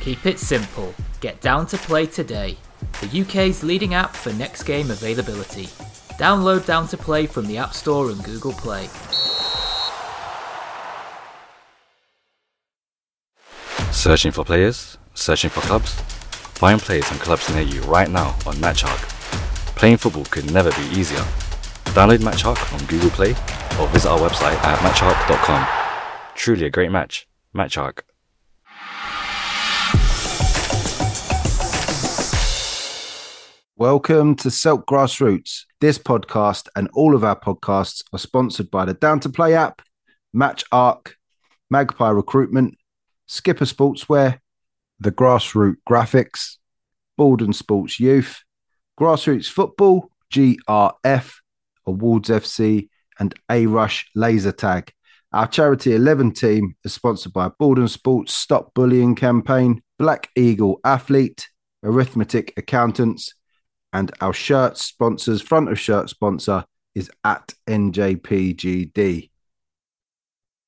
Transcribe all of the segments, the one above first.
Keep it simple. Get Down to Play today, the UK's leading app for next game availability. Download Down to Play from the App Store and Google Play. Searching for players? Searching for clubs? Find players and clubs near you right now on MatchArc. Playing football could never be easier. Download MatchArc on Google Play or visit our website at matcharc.com. Truly a great match. MatchArc. Welcome to Selk Grassroots. This podcast and all of our podcasts are sponsored by the Down to Play app, Match Arc, Magpie Recruitment, Sk1pr Sportswear, the Grassroot Graphics, Baldon Sports Youth, Grassroots Football, GRF, Awards FC, and A Rush Laser Tag. Our Charity 11 team is sponsored by Baldon Sports Stop Bullying Campaign, Black Eagle Athlete, Arithmetic Accountants, and our shirt sponsors, front of shirt sponsor is at NJPGD.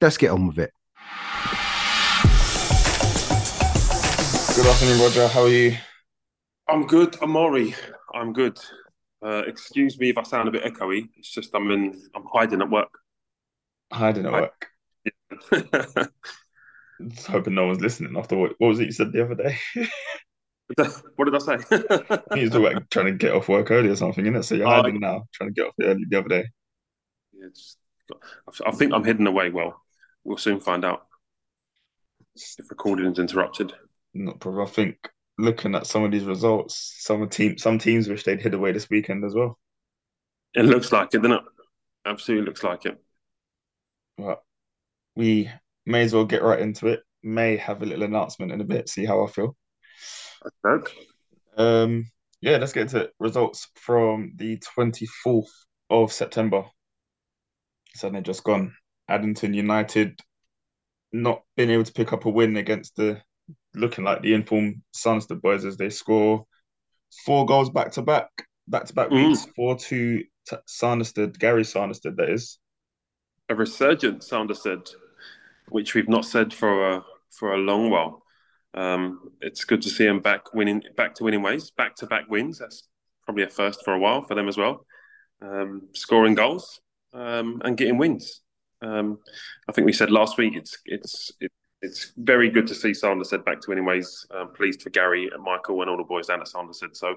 Let's get on with it. Good afternoon, Roger. How are you? I'm good, I'm Amari. I'm good. Uh, excuse me if I sound a bit echoey. It's just I'm in. I'm hiding at work. Hiding at work. Just hoping no one's listening after what, what was it you said the other day? what did I say? you was like trying to get off work early or something, innit? So you're Oh, hiding now, trying to get off early the other day. Yeah, just- I think I'm heading away. Well, we'll soon find out if recording is interrupted. Not probably. I think looking at some of these results, some team, some teams wish they'd hid away this weekend as well. It looks like it, doesn't it? Absolutely looks like it. But we may as well get right into it. May have a little announcement in a bit. See how I feel. Okay. Um, yeah, let's get to results from the 24th of September. So they're just gone. Addington United not being able to pick up a win against the looking like the informed Sanderstead boys as they score four goals back to back, back to back Mm. weeks, four to Sanderstead, Gary Sanderstead, that is. A resurgent, Sanderstead, which we've not said for a for a long while. Um, it's good to see them back winning, back to winning ways, back to back wins. That's probably a first for a while for them as well. Um, scoring goals um, and getting wins. Um, I think we said last week it's it's it, it's very good to see Sanderstead back to winning ways. Um, pleased for Gary and Michael and all the boys down at Sanderstead. So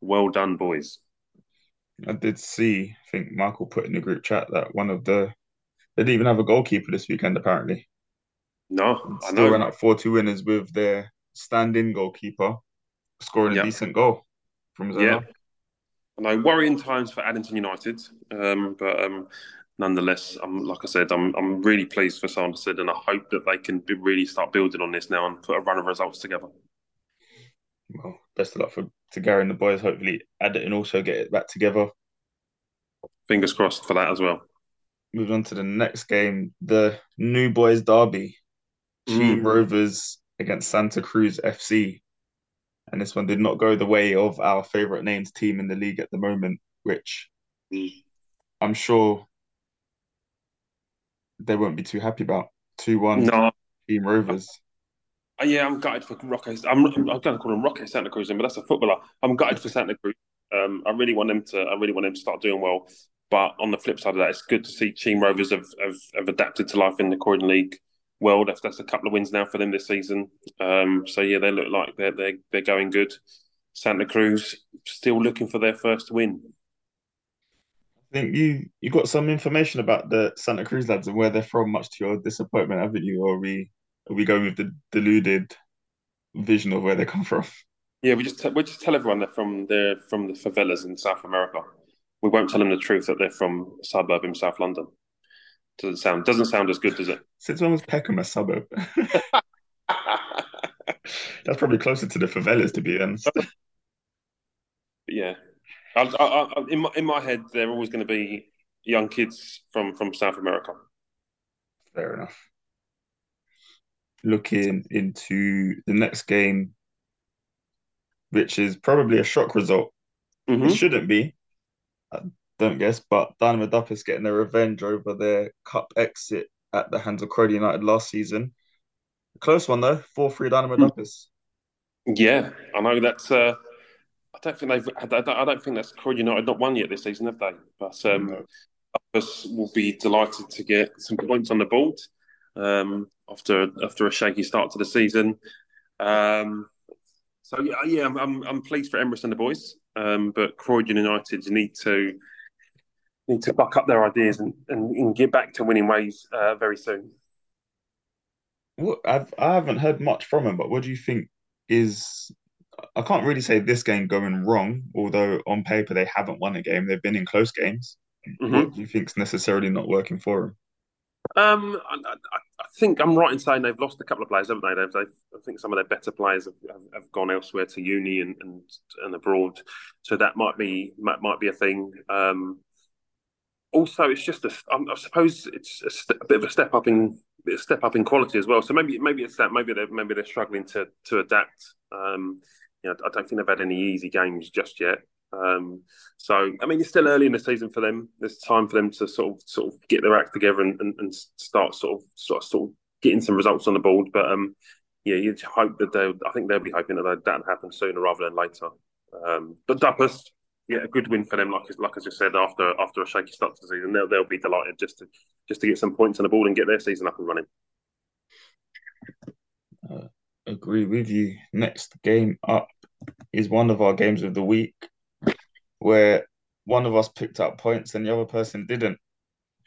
well done, boys. I did see, I think Michael put in the group chat that one of the they didn't even have a goalkeeper this weekend apparently. No, I Still know. ran up 4 2 winners with their stand in goalkeeper scoring a decent goal from. Yeah. I know worrying times for Addington United, um, but um, nonetheless, I'm like I said, I'm I'm really pleased for Sanderstead, and I hope that they can be, really start building on this now and put a run of results together. Well, best of luck for to Gary and the boys. Hopefully, Addington also get it back together. Fingers crossed for that as well. Moving on to the next game, the New Boys Derby, Team Mm. Rovers against Santa Cruz FC. And this one did not go the way of our favourite names team in the league at the moment, which I'm sure they won't be too happy about. 2 1 No, Team Rovers. Uh, yeah, I'm gutted for Roque. I'm, I'm going to call him Roque Santa Cruz, but that's a footballer. I'm gutted for Santa Cruz. Um, I really want them to. I really want them to start doing well. But on the flip side of that, it's good to see Team Rovers have have, have adapted to life in the Croydon League. Well, that's, that's a couple of wins now for them this season. Um, so yeah, they look like they're they're they're going good. Santa Cruz still looking for their first win. I think you you got some information about the Santa Cruz lads and where they're from, much to your disappointment, haven't you? Or are we are we going with the deluded vision of where they come from? Yeah, we just we just tell everyone they're from they're from the favelas in South America. We won't tell them the truth that they're from a suburb in South London. Doesn't sound doesn't sound as good, does it? Since when was Peckham a suburb? That's probably closer to the favelas, to be honest. yeah, I, I, I, in my in my head, they're always going to be young kids from from South America. Fair enough. Looking into the next game, which is probably a shock result. Mhm. It shouldn't be, I don't guess, but Dynamo Duppas getting their revenge over their cup exit at the hands of Croydon United last season. A close one though. Four three Dynamo mm. Duppas. Yeah, I know that's. Uh, I don't think they've. I don't, I don't think that's Croydon United not won yet this season, have they? But um, no. Will be delighted to get some points on the board um, after after a shaky start to the season. Um, so yeah, yeah, I'm, I'm, I'm pleased for Emrys and the boys, um, but Croydon United need to need to buck up their ideas and, and, and get back to winning ways uh, very soon. Well, I've I haven't heard much from him, but what do you think is? I can't really say this game going wrong, although on paper they haven't won a game. They've been in close games. Mm-hmm. What do you think's necessarily not working for him? Um, I, I, I, think I'm right in saying they've lost a couple of players, haven't they? They've, they've I think some of their better players have, have, have, gone elsewhere to uni and, and, and abroad, so that might be might, might be a thing. Um, also, it's just a, I suppose it's a, st- a, bit of a step up in step up in quality as well. So maybe maybe it's that maybe they're maybe they're struggling to to adapt. Um, you know, I don't think they've had any easy games just yet. Um, so I mean, it's still early in the season for them. There's time for them to sort of sort of get their act together and, and, and start sort of sort of sort of getting some results on the board. But um, yeah, you'd hope that they. I think they'll be hoping that that happens sooner rather than later. Um, but Duppas, yeah, a good win for them. Like like I just said, after after a shaky start to the season, they'll they'll be delighted just to just to get some points on the board and get their season up and running. Uh, agree with you. Next game up is one of our games of the week where one of us picked up points and the other person didn't.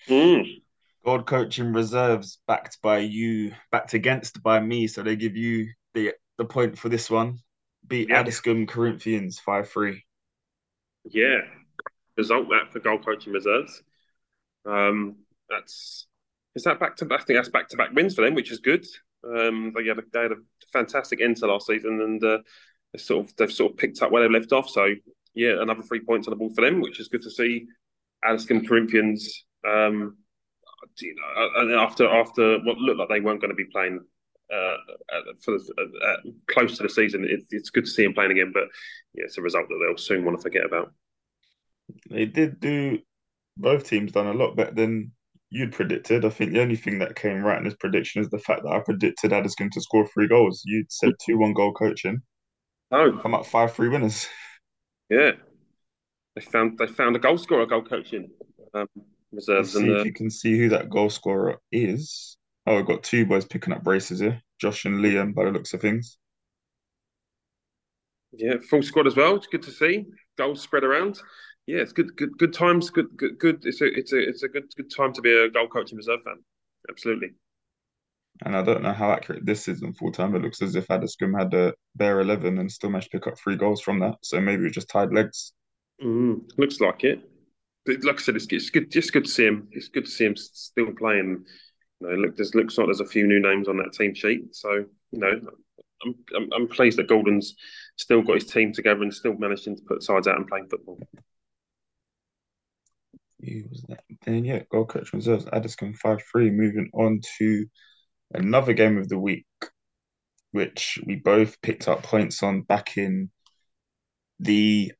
Mm. Gold coaching reserves backed by you, backed against by me. So they give you the the point for this one. Beat yep. Addiscombe Corinthians 5 3. Yeah. Result that for gold coaching reserves. Um, that's is that back to back? I think that's back to back wins for them, which is good. Um, they had a, they had a fantastic end to last season, and uh, they sort of they've sort of picked up where they left off. So yeah, another three points on the board for them, which is good to see. Addiscombe Corinthians, um, you know, after after what looked like they weren't going to be playing uh, for the, uh, close to the season, it, it's good to see them playing again. But yeah, it's a result that they'll soon want to forget about. They did do. Both teams done a lot better than you'd predicted. I think the only thing that came right in this prediction is the fact that I predicted Addiscombe to score three goals. You said two one goal coaching. Oh, come up five three winners. Yeah, they found they found a goal scorer, goal coaching um, reserves. Let's see if you can see who that goal scorer is. Oh, we've got two boys picking up braces here, Josh and Liam, by the looks of things. Yeah, full squad as well. It's good to see goals spread around. Yeah, it's good, good, good times. Good, good, good. It's a, it's a, it's a good, good time to be a goal coaching reserve fan. Absolutely. And I don't know how accurate this is in full time. It looks as if Addiscombe had a bare 11 and still managed to pick up three goals from that. So maybe it just tied legs. Mm, looks like it. Like I said, it's, it's good. Just good to see him. It's good to see him still playing. You know, look, there's looks like there's a few new names on that team sheet. So you know, I'm, I'm, I'm pleased that Golden's still got his team together and still managing to put sides out and playing football. he was Then yeah, goal coach reserves Addiscombe five three. Moving on to another game of the week, which we both picked up points on back in the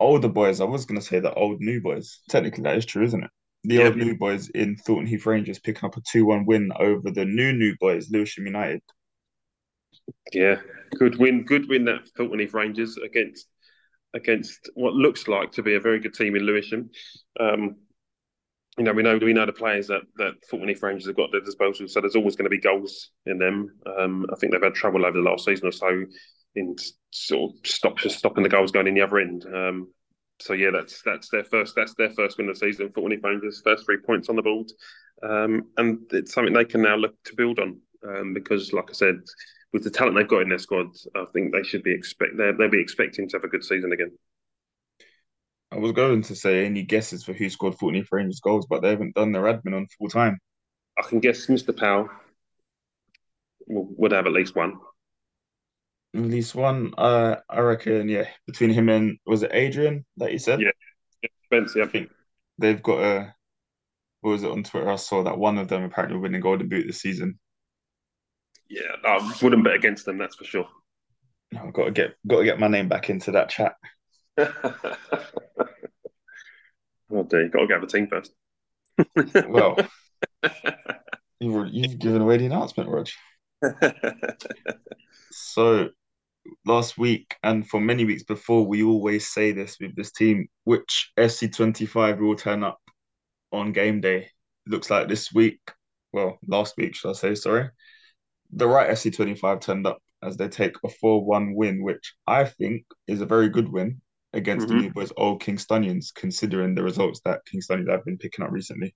older boys. I was going to say the old new boys. Technically, that is true, isn't it? The yeah. old new boys in Thornton Heath Rangers picking up a 2 1 win over the new new boys, Lewisham United. Yeah, good win. Good win that Thornton Heath Rangers against against what looks like to be a very good team in Lewisham. Um, you know, we know we know the players that that Heath Rangers have got at their disposal, so there's always going to be goals in them. Um, I think they've had trouble over the last season or so in sort of stop, stopping the goals going in the other end. Um, so yeah, that's that's their first that's their first win of the season. Heath Rangers first three points on the board, um, and it's something they can now look to build on um, because, like I said, with the talent they've got in their squad, I think they should be expect they'll be expecting to have a good season again. I was going to say any guesses for who scored Thornton Heath Rangers goals, but they haven't done their admin on full time. I can guess Mr. Powell would have at least one. At least one. Uh, I reckon, yeah, between him and was it Adrian that you said? Yeah, yeah Spence. Yeah. I think they've got a. What was it on Twitter? I saw that one of them apparently winning Golden Boot this season. Yeah, I wouldn't bet against them. That's for sure. I've got to get got to get my name back into that chat. oh dear, you got to get the team first. well, you've, you've given away the announcement, Rog. so last week and for many weeks before, we always say this with this team, which FC25 will turn up on game day. Looks like this week, well, last week, should I say, sorry. The right FC25 turned up as they take a 4 1 win, which I think is a very good win against mm-hmm. the New Boys Old Kingstonians, considering the results that Kingstonians have been picking up recently.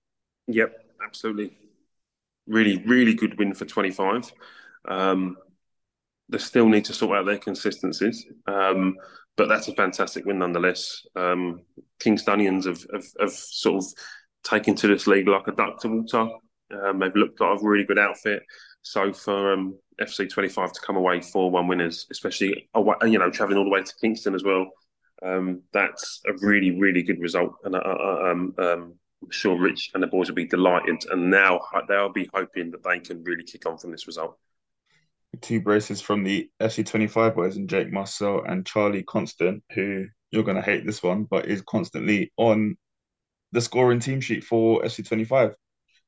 Yep, absolutely. Really, really good win for 25. Um, they still need to sort out their consistencies, um, but that's a fantastic win nonetheless. Um, Kingstonians have, have, have, sort of taken to this league like a duck to water. Um, they've looked like a really good outfit. So for um, FC 25 to come away 4 1 winners, especially away, you know traveling all the way to Kingston as well, um, that's a really, really good result. And uh, uh, um, um, I'm sure Rich and the boys will be delighted. And now they'll be hoping that they can really kick on from this result. Two braces from the FC25 boys and Jake Marcel and Charlie Constant, who you're going to hate this one, but is constantly on the scoring team sheet for FC25.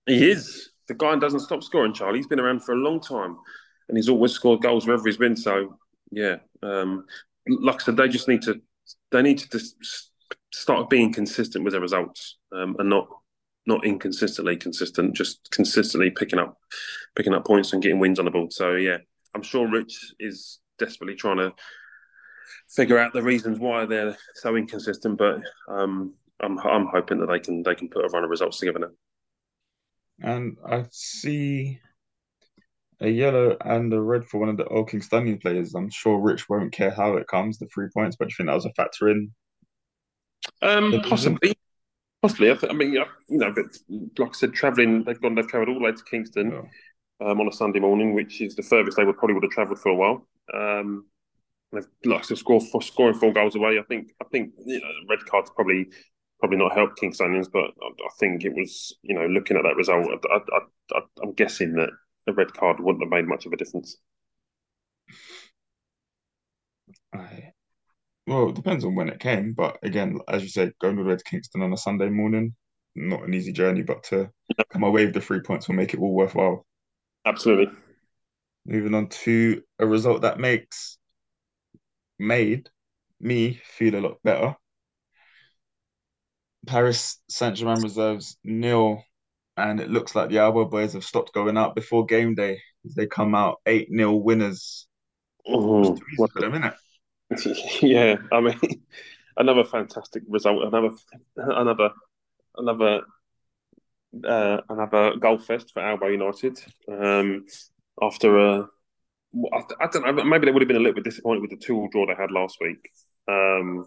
He is. The guy doesn't stop scoring, Charlie. He's been around for a long time and he's always scored goals wherever he's been. So, yeah, um, like I said, they just need to they need to just start being consistent with their results um, and not not inconsistently consistent, just consistently picking up picking up points and getting wins on the board. So yeah, I'm sure Rich is desperately trying to figure out the reasons why they're so inconsistent, but um, I'm I'm hoping that they can they can put a run of results together now. And I see a yellow and a red for one of the Old Kingstonian players. I'm sure Rich won't care how it comes, the three points, but do you think that was a factor in? Um, possibly. Possibly. I, th- I mean, you know, but like I said, travelling, they've gone, they've travelled all the way to Kingston yeah. um, on a Sunday morning, which is the furthest they would probably would have travelled for a while. Um, they've like to score for scoring four goals away. I think, I think, you know, the red card's probably probably not helped Kingstonians, but I, I, think it was, you know, looking at that result, I, I, I'm guessing that a red card wouldn't have made much of a difference. I, well, it depends on when it came, but again, as you said, going all the way to Kingston on a Sunday morning, not an easy journey, but to come away with the three points will make it all worthwhile. Absolutely. Moving on to a result that makes made me feel a lot better. Paris Saint Germain reserves nil and it looks like the Alba boys have stopped going out before game day. They come out 8 0 winners. What for them, yeah, I mean, another fantastic result. Another, another, another, uh, another goal fest for Alba United. Um, after a, I, I don't know, maybe they would have been a little bit disappointed with the two-all draw they had last week. Um,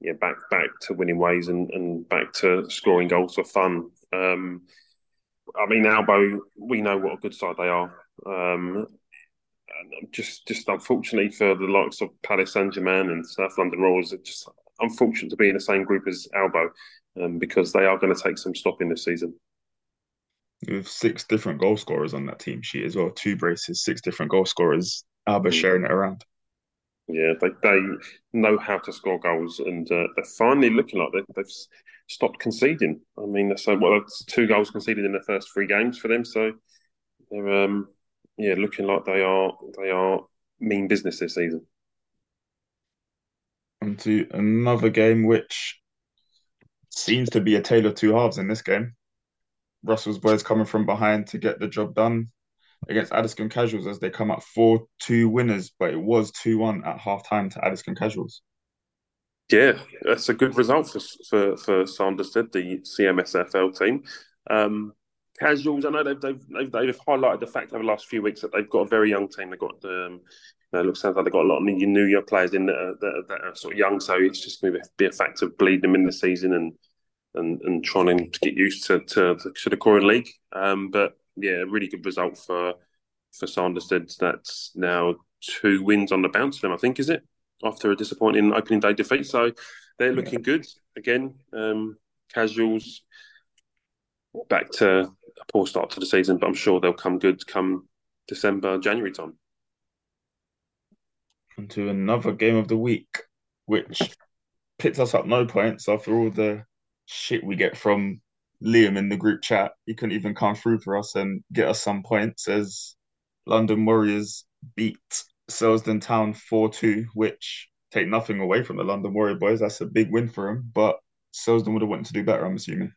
yeah, back back to winning ways and, and back to scoring goals for fun. Um, I mean, Albo, we know what a good side they are. Um, just, just unfortunately for the likes of Paris Saint Germain and South London Royals, it's just unfortunate to be in the same group as Albo um, because they are going to take some stopping this season. With six different goal scorers on that team sheet as well, two braces, six different goal scorers. Alba mm. sharing it around. Yeah, they, they know how to score goals, and uh, they're finally looking like they, they've stopped conceding. I mean, so well, two goals conceded in the first three games for them. So they're um, yeah, looking like they are they are mean business this season. And to another game which seems to be a tale of two halves in this game. Russell's boys coming from behind to get the job done against Addiscombe Casuals as they come up 4 2 winners, but it was 2 1 at half time to Addiscombe Casuals. Yeah, that's a good result for for for Sanderstead, the CMSFL team. Um, casuals, I know they've, they've, they've they've highlighted the fact over the last few weeks that they've got a very young team. They've got um, it looks sounds like they've got a lot of new, young players in that are, that, are, that are sort of young. So it's just going to be a fact of bleeding them in the season and and and trying to get used to to, to the Corin League. Um, but yeah, a really good result for for Sanderstead. That's now two wins on the bounce for them, I think, is it? after a disappointing opening day defeat. So they're looking good again. Um, casuals back to a poor start to the season, but I'm sure they'll come good come December, January time. Into another game of the week, which picks us up no points after all the shit we get from Liam in the group chat. He couldn't even come through for us and get us some points as London Warriors beat Selsdon Town 4-2, which take nothing away from the London Warrior boys. That's a big win for them, but Selsdon would have wanted to do better, I'm assuming.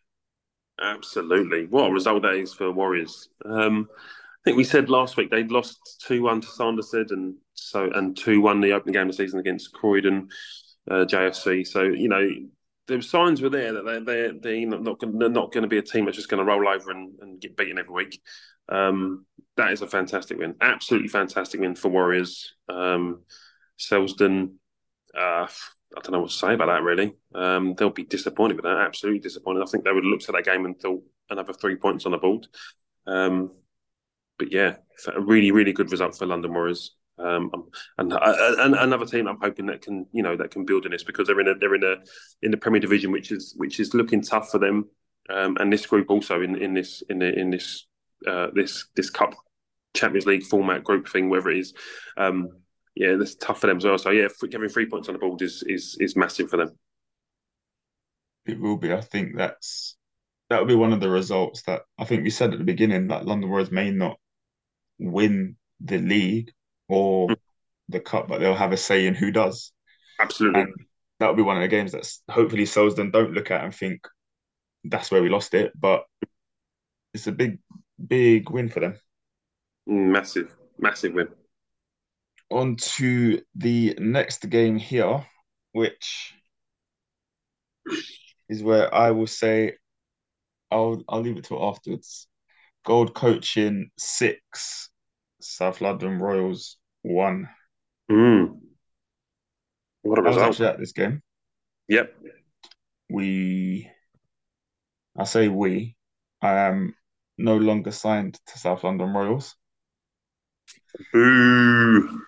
Absolutely. What a result that is for Warriors. Um, I think we said last week they'd lost 2 1 to Sanderstead and so and 2 1 the opening game of the season against Croydon uh, JFC. So, you know, the signs were there that they're, they're, they're not, they're not going to be a team that's just going to roll over and, and get beaten every week. Um, that is a fantastic win. Absolutely fantastic win for Warriors. Um, Selsdon, uh, I don't know what to say about that really. Um, they'll be disappointed with that. Absolutely disappointed. I think they would have looked at that game and thought another three points on the board. Um, but yeah, a really, really good result for London Warriors. Um, and, uh, and another team I'm hoping that can you know that can build on this because they're in a they're in a in the Premier Division which is which is looking tough for them um, and this group also in in this in the in this uh, this this cup Champions League format group thing whether it is um, yeah that's tough for them as well so yeah having three points on the board is is is massive for them. It will be. I think that's that will be one of the results that I think we said at the beginning that London Warriors may not win the league or mm. the cup, but they'll have a say in who does. Absolutely. And that'll be one of the games that hopefully Selsdon don't look at and think that's where we lost it. But it's a big, big win for them. Massive, massive win. On to the next game here, which is where I will say I'll I'll leave it till afterwards. Gold coaching six, South London Royals one. Mm. What a I result! actually at this game. Yep. We, I say we, I am no longer signed to South London Royals. Boo.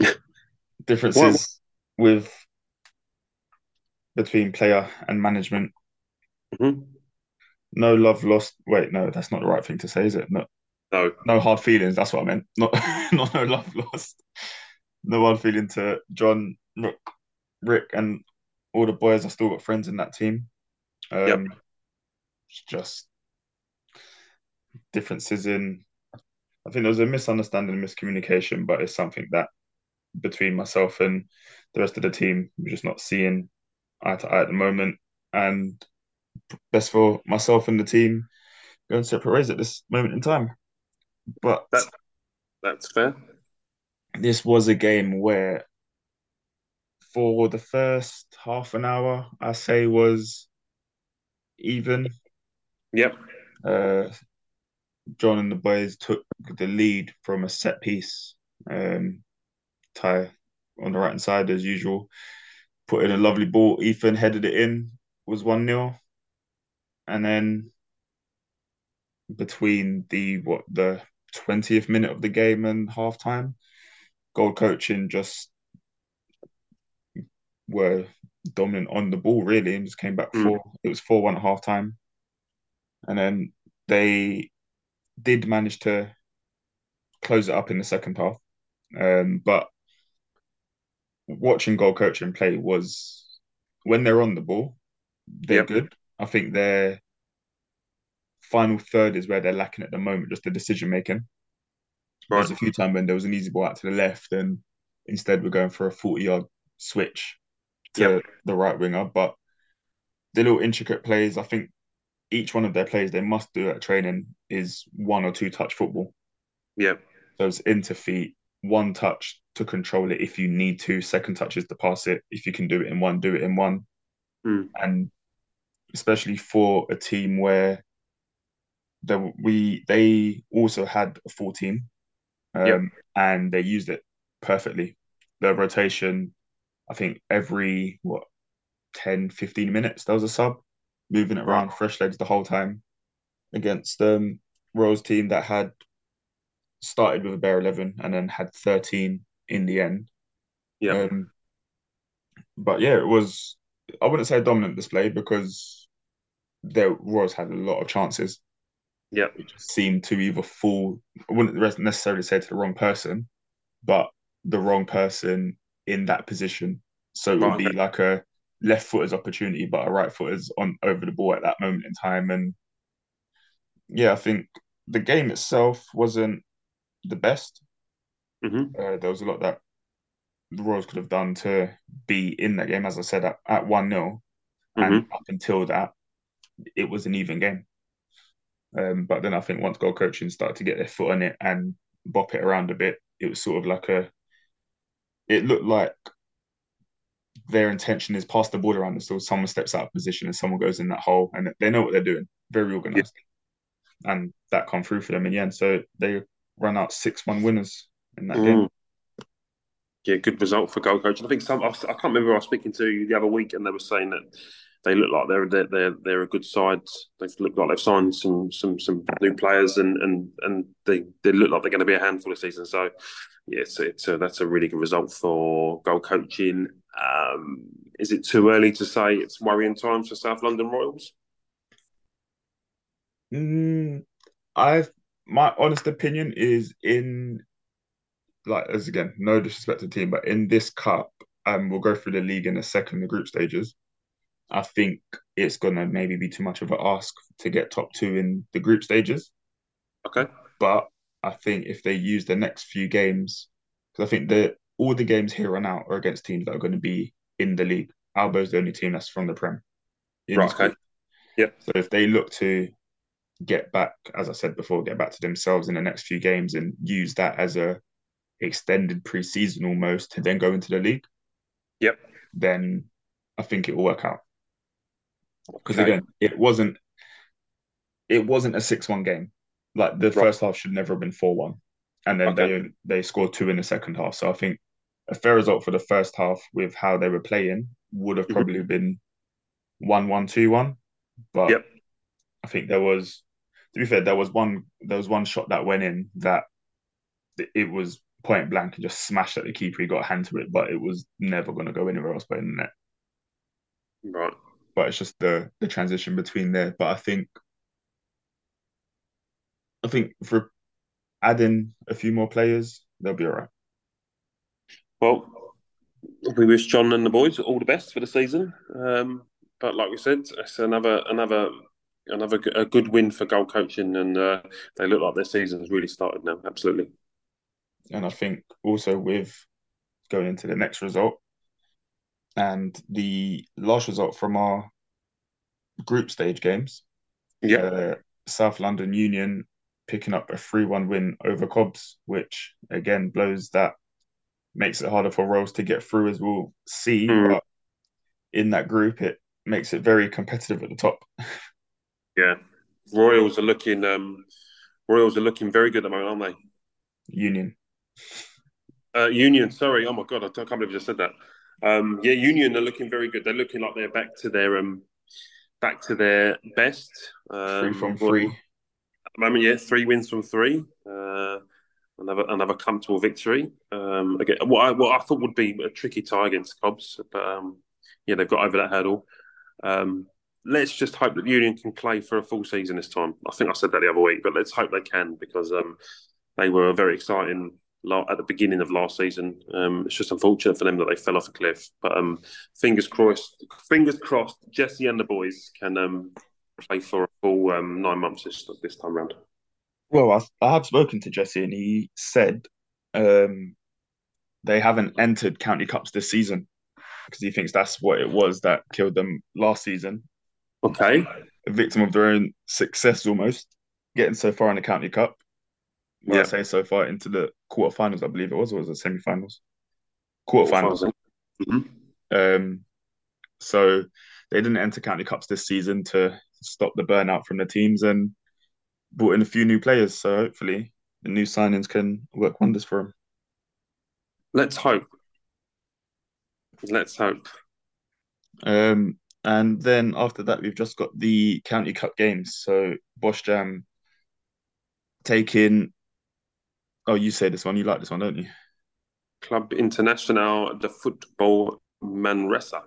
Differences with between player and management. hmm No love lost. Wait, no, that's not the right thing to say, is it? No, No. no hard feelings. That's what I meant. Not, not no love lost. No hard feeling to John, Rick, Rick, and all the boys. I still got friends in that team. Um, Yep. It's just differences in. I think there was a misunderstanding and miscommunication, but it's something that between myself and the rest of the team, we're just not seeing eye to eye at the moment. And best for myself and the team going separate ways at this moment in time. But That- That's fair. this was a game where for the first half an hour, I say was even. Yep. Uh, John and the boys took the lead from a set piece. Um, Ty on the right hand side as usual, put in a lovely ball. Ethan headed it in, was 1 0. And then between the what the 20th minute of the game and half time, gold coaching just were dominant on the ball really and just came back Mm. four. It was 4 1 at half time. And then they did manage to close it up in the second half. Um, but watching goal coaching play was when they're on the ball, they're Yep. good. I think their final third is where they're lacking at the moment, just the decision making. There's a few times when there was an easy ball out to the left, and instead we're going for a 40 yard switch to Yep. the right winger. But the little intricate plays, I think each one of their plays they must do at training is one or two touch football. Yep. So it's into feet, one touch to control it if you need to, second touch is to pass it. If you can do it in one, do it in one. Mm. And especially for a team where there, we they also had a full team um, Yep. and they used it perfectly. The rotation, I think every what 10, 15 minutes there was a sub moving it around, fresh legs the whole time against um Rose team that had started with a bare 11 and then had 13 in the end. Yeah. Um, but yeah, it was, I wouldn't say a dominant display because the Royals had a lot of chances. Yeah. It just seemed to either fall, I wouldn't necessarily say to the wrong person, but the wrong person in that position. So it would be like a left footer's opportunity, but a right footer's on over the ball at that moment in time. And yeah, I think the game itself wasn't the best. Mhm. Uh, there was a lot that the Royals could have done to be in that game. As I said, at, at 1 0, and Mhm. up until that, it was an even game. Um, but then I think once goal coaching started to get their foot on it and bop it around a bit, it was sort of like a. It looked like their intention is pass the ball around until someone steps out of position and someone goes in that hole, and they know what they're doing. Very organized, and that come through for them in the end. So they run out six one winners in that game. Mm. Yeah, good result for goal coaching. I think some I, I can't remember. I was speaking to you the other week, and they were saying that they look like they're they're they're, they're a good side. They look like they've signed some some some new players, and and and they, they look like they're going to be a handful this season. So, yeah, it's, it's a, that's a really good result for goal coaching. Um, is it too early to say it's worrying times for South London Royals? Mm, I my honest opinion is in like as again no disrespect to the team, but in this cup, um, we'll go through the league in a second, the group stages. I think it's gonna maybe be too much of an ask to get top two in the group stages. Okay. But I think if they use the next few games, because I think that all the games here on out are against teams that are going to be in the league. Albo's the only team that's from the Prem. Right, okay. Yep. So if they look to get back, as I said before, get back to themselves in the next few games and use that as a extended preseason almost to then go into the league, Yep. then I think it will work out. Because Okay. again, it wasn't it wasn't a six-one game. Like the Right. first half should never have been four-one, and then Okay. they they scored two in the second half. So I think a fair result for the first half with how they were playing would have Mhm. probably been one-one, two-one. But Yep. I think there was, to be fair, there was one there was one shot that went in that it- it was point blank and just smashed at the keeper. He got a hand to it, but it was never going to go anywhere else but in the net. Right. But it's just the the transition between there. But I think I think for adding a few more players, they'll be all right. Well, we wish John and the boys all the best for the season. Um, but like we said, it's another another another a good win for goal coaching, and uh, they look like their season's really started now. Absolutely. And I think also with going into the next result and the last result from our group stage games, Yeah. uh, South London Union picking up a 3 1 win over Cobbs, which again blows that, makes it harder for Royals to get through, as we'll see. Mm. But in that group, it makes it very competitive at the top. Yeah. Royals are looking um, Royals are looking very good at the moment, aren't they? Union. Uh, Union, sorry. Oh my god, I can't believe I just said that. Um, yeah, Union are looking very good. They're looking like they're back to their um, back to their best. Um, Three from three. At the moment, yeah, three wins from three. Uh, another another comfortable victory. Um, again, what I what I thought would be a tricky tie against Cobbs, but um, yeah, they've got over that hurdle. Um, let's just hope that Union can play for a full season this time. I think I said that the other week, but let's hope they can because um, they were a very exciting at the beginning of last season. Um, it's just unfortunate for them that they fell off a cliff. But um, fingers crossed, fingers crossed, Jesse and the boys can um, play for a full um, nine months this, this time round. Well, I, I have spoken to Jesse, and he said um, they haven't entered county cups this season because he thinks that's what it was that killed them last season. Okay. A victim of their own success, almost getting so far in the county cup. Yeah. I say so far into the quarterfinals, I believe it was, or was it semi-finals? Quarterfinals. Mhm. Um, so they didn't enter county cups this season to stop the burnout from the teams and brought in a few new players. So hopefully the new signings can work wonders for them. Let's hope. Let's hope. Um, and then after that, we've just got the county cup games. So Bosch Jam taking. Oh, you say this one. You like this one, don't you? Club International de Football Manresa,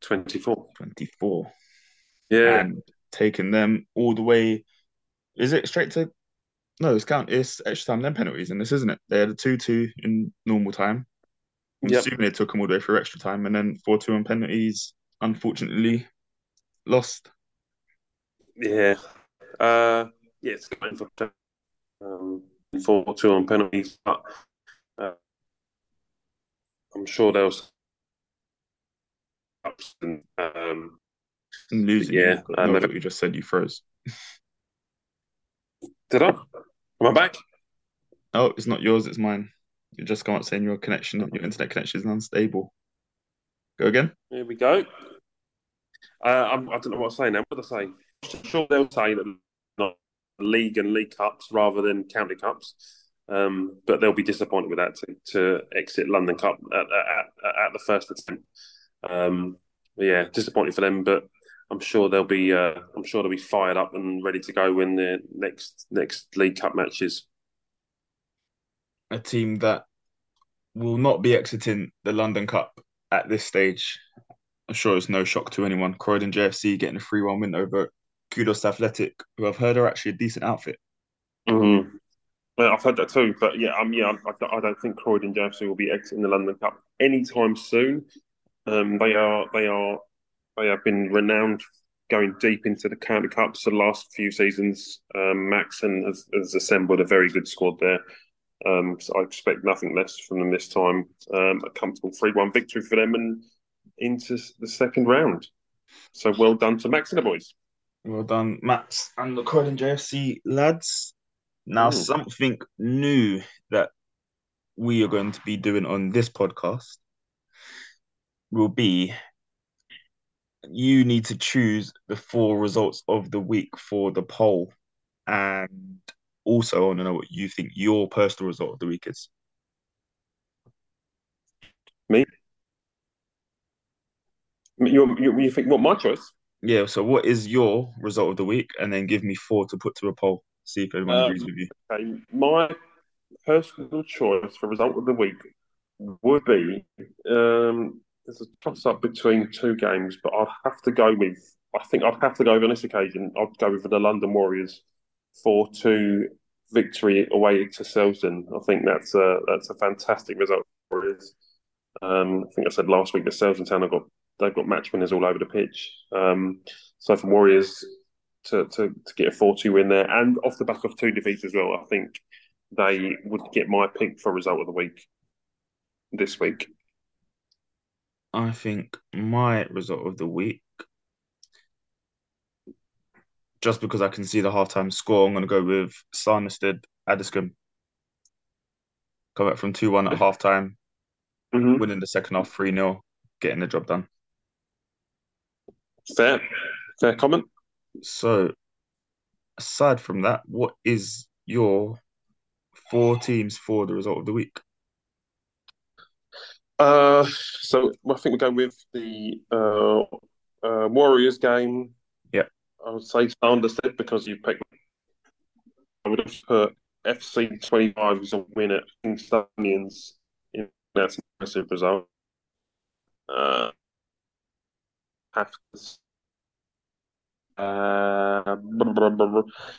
24. 24. Yeah. And taking them all the way. Is it straight to? No, it's count. It's extra time, then penalties in this, isn't it? They had a 2 2 in normal time. I'm Yep. assuming they took them all the way through extra time and then 4 2 on penalties. Unfortunately, lost. Yeah. Uh, yeah, it's going for um, four two on penalties, but uh, I'm sure they'll and, um, losing. Yeah, you. What you just said you froze. did I? Am I back? Oh, it's not yours, it's mine. You just come out saying your connection, your internet connection is unstable. Go again. Here we go. Uh, I'm, I don't know what I'm saying now. What did I say? I'm sure they'll say that not league and league cups rather than county cups, um, but they'll be disappointed with that to, to exit London Cup at, at, at, the first attempt. Um, yeah, disappointed for them, but I'm sure they'll be. Uh, I'm sure they'll be fired up and ready to go when the next next League Cup matches. A team that will not be exiting the London Cup at this stage. I'm sure it's no shock to anyone. Croydon JFC getting a 3 1 win over Kudos Athletic, who I've heard are actually a decent outfit. Mm-hmm. Well, I've heard that too, but yeah, um, yeah, I, I don't think Croydon JFC will be exiting the London Cup anytime soon. Um, they are, they are, they have been renowned going deep into the county cups the last few seasons. Um, Maxon has, has assembled a very good squad there. Um, so I expect nothing less from them this time. Um, a comfortable three-one victory for them and into the second round. So well done to Max and the boys. Well done, Max and the Croydon JFC lads. Now, Mm. something new that we are going to be doing on this podcast will be you need to choose the four results of the week for the poll. And also, I want to know what you think your personal result of the week is. You, you, you think what my choice? Yeah, so what is your result of the week? And then give me four to put to a poll. See if anyone Um, agrees with you. Okay, my personal choice for result of the week would be um, there's a toss up between two games, but I'd have to go with I think I'd have to go with on this occasion. I'd go with the London Warriors four two victory away to Selsdon. I think that's a that's a fantastic result for us. Um, I think I said last week that Selsdon Town have got they've got match winners all over the pitch. Um, so for Warriors to, to, to get a 4 2 win there and off the back of two defeats as well, I think they would get my pick for result of the week this week. I think my result of the week, just because I can see the halftime score, I'm going to go with Sanderstead Addiscombe. Come back from 2 1 at halftime, Mm-hmm. winning the second half 3 0, getting the job done. Fair, fair comment. So, aside from that, what is your four teams for the result of the week? Uh, so I think we go with the uh, uh, Warriors game. Yeah. I would say understood because you picked. I would have put FC 25 as a win at Kingstonians. In, that's a massive result. Uh, have. Uh,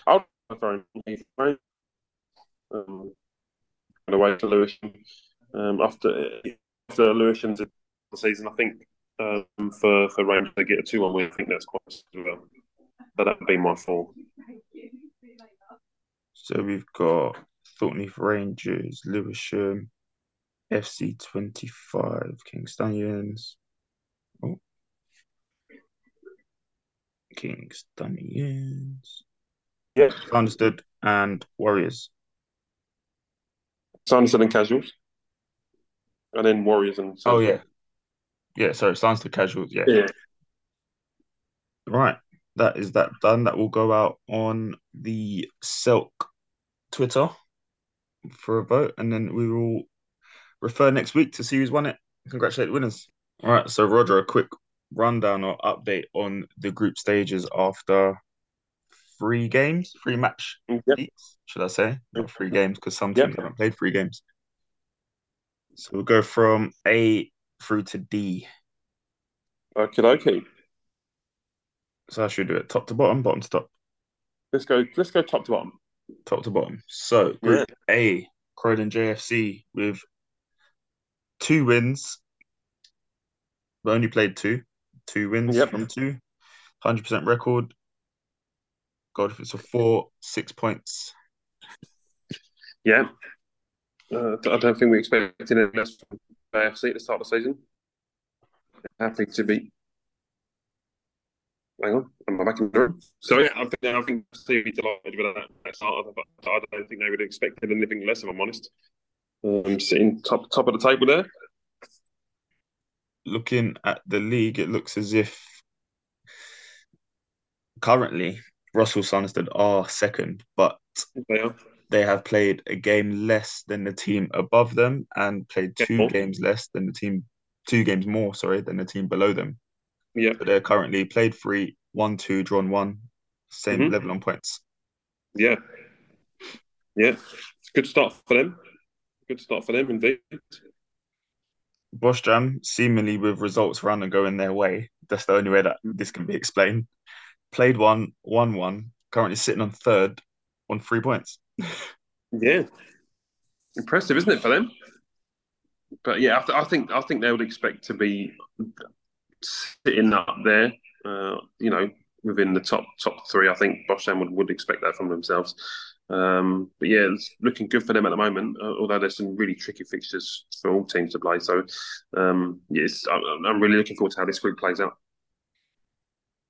I'll go for um, away to Lewisham. Um, after after Lewisham's season, I think um, for for Rangers to get a two one win, I think that's quite as. But that would be my four. So, we've got Thornton Rangers, Lewisham, FC 25, Kingstonians. Oh. Kingstonians. Yeah, Understood. And Warriors. Sanderstead and Casuals, and then Warriors and Oh, yeah. Yeah, sorry, the casuals. Yeah. yeah. Right. That is that done. That will go out on the Silk Twitter for a vote, and then we will refer next week to see who's won it. Congratulate the winners. All right. So, Roger, a quick rundown or update on the group stages after three games, three match Yep. should I say? Not three games because some Yep. teams haven't played three games. So we'll go from A through to D. Okay, okay. So I should do it top to bottom, bottom to top, Let's go. Let's go top to bottom. top to bottom. So Group A, Croydon JFC with two wins. but only played two, two wins Yep. from two, 100% record. God, if it's a four, six points. Yeah. Uh, I don't think we expected any less from AFC at the start of the season. Happy to be. Hang on, am I back in the room? So yeah, I think I think Stevie delighted with that start. I don't think they would have expected anything less. If I'm honest, um, sitting top top of the table there. Looking at the league, it looks as if currently Russell Sanderstead are second, but They they have played a game less than the team above them and played two Yeah. games less than the team, two games more, sorry, than the team below them. Yeah, So they're currently played three, one, two, drawn one, same Mhm. level on points. yeah, yeah. Good start for them. Good start for them indeed. Bosch Jam, seemingly with results and going their way, that's the only way that this can be explained. Played one, won one, currently sitting on third on three points. Yeah, impressive, isn't it for them? But yeah, I, th- I think I think they would expect to be sitting up there. Uh, you know, within the top top three. I think Boscham would, would expect that from themselves. Um, but yeah, it's looking good for them at the moment. Although there's some really tricky fixtures for all teams to play. So um, yes, I'm, I'm really looking forward to how this group plays out.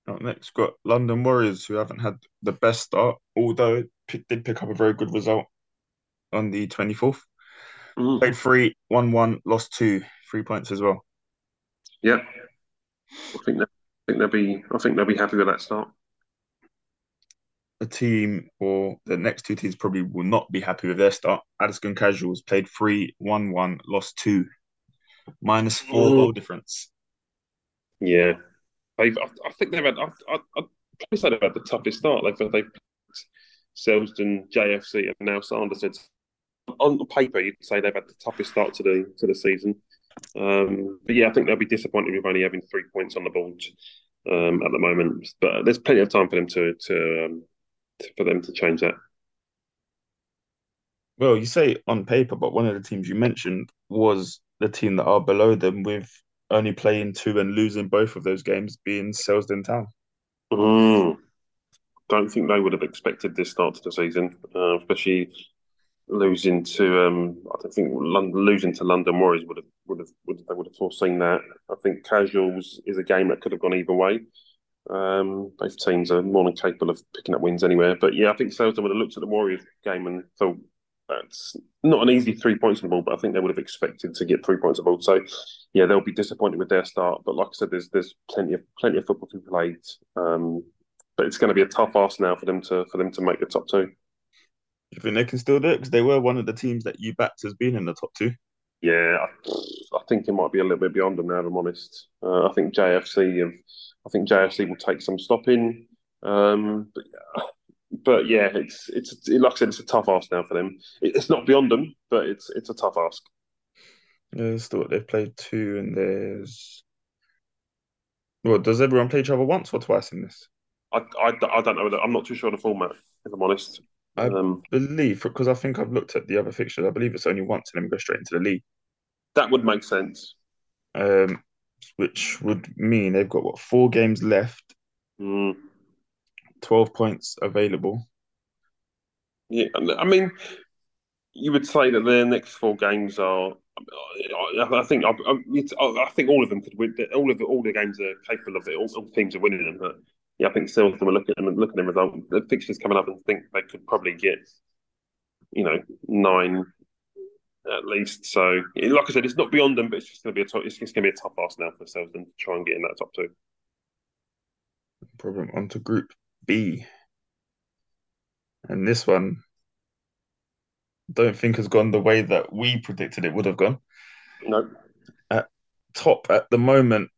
Up next, got London Warriors, who haven't had the best start, although pick, did pick up a very good result on the 24th. Mm. Played three, won one, lost two, three points as well. Yeah, I think they, I think they'll be I think they'll be happy with that start. A team or the next two teams probably will not be happy with their start. Addiscombe Casuals played three, won one, lost two, minus four Mm. goal difference. Yeah, they've. I, I think they've had. I, I, I'd probably say they've had the toughest start. They've they've Selsdon, JFC, and now Sanderstead. On the paper, you'd say they've had the toughest start to the to the season. Um, but yeah, I think they'll be disappointed with only having three points on the board um, at the moment. But there's plenty of time for them to to, um, to for them to change that. Well, you say on paper, but one of the teams you mentioned was the team that are below them with only playing two and losing both of those games being Selsdon Town. Mm. Don't think they would have expected this start to the season, uh, especially losing to. Um, I don't think London, losing to London Warriors would have would have would have, they would have foreseen that. I think Casuals is a game that could have gone either way. Um, both teams are more than capable of picking up wins anywhere. But yeah, I think Selsdon would have looked at the Warriors game and thought that's not an easy three points on the ball, but I think they would have expected to get three points on the ball. So yeah, they'll be disappointed with their start. But like I said, there's there's plenty of plenty of football to be played. Um, but it's going to be a tough ask now for them to for them to make the top two. You think they can still do it? Because they were one of the teams that you backed as being in the top two. Yeah, I, I think it might be a little bit beyond them now. If I'm honest, uh, I think JFC have, I think JFC will take some stopping. Um, but, but yeah, it's it's like I said, it's a tough ask now for them. It, it's not beyond them, but it's it's a tough ask. Yeah, still they've played two, and there's. Well, does everyone play each other once or twice in this? I, I, I don't know. I'm not too sure of the format. If I'm honest, I um, believe because I think I've looked at the other fixtures. I believe it's only once, and then we go straight into the league. that would make sense. Um, which would mean they've got what four games left, Mm. twelve points available. Yeah, I mean, you would say that their next four games are. I think I, I think all of them could win. All of the, all the games are capable of it. All, all teams are winning them. Yeah, I think them are looking at them and looking at the result. The fixtures coming up and think they could probably get, you know, nine at least. So like I said, it's not beyond them, but it's just going to be a top, it's just going to be a tough ask now for themselves to try and get in that top two. Problem onto Group B, and this one don't think has gone the way that we predicted it would have gone. No, At Top at the moment,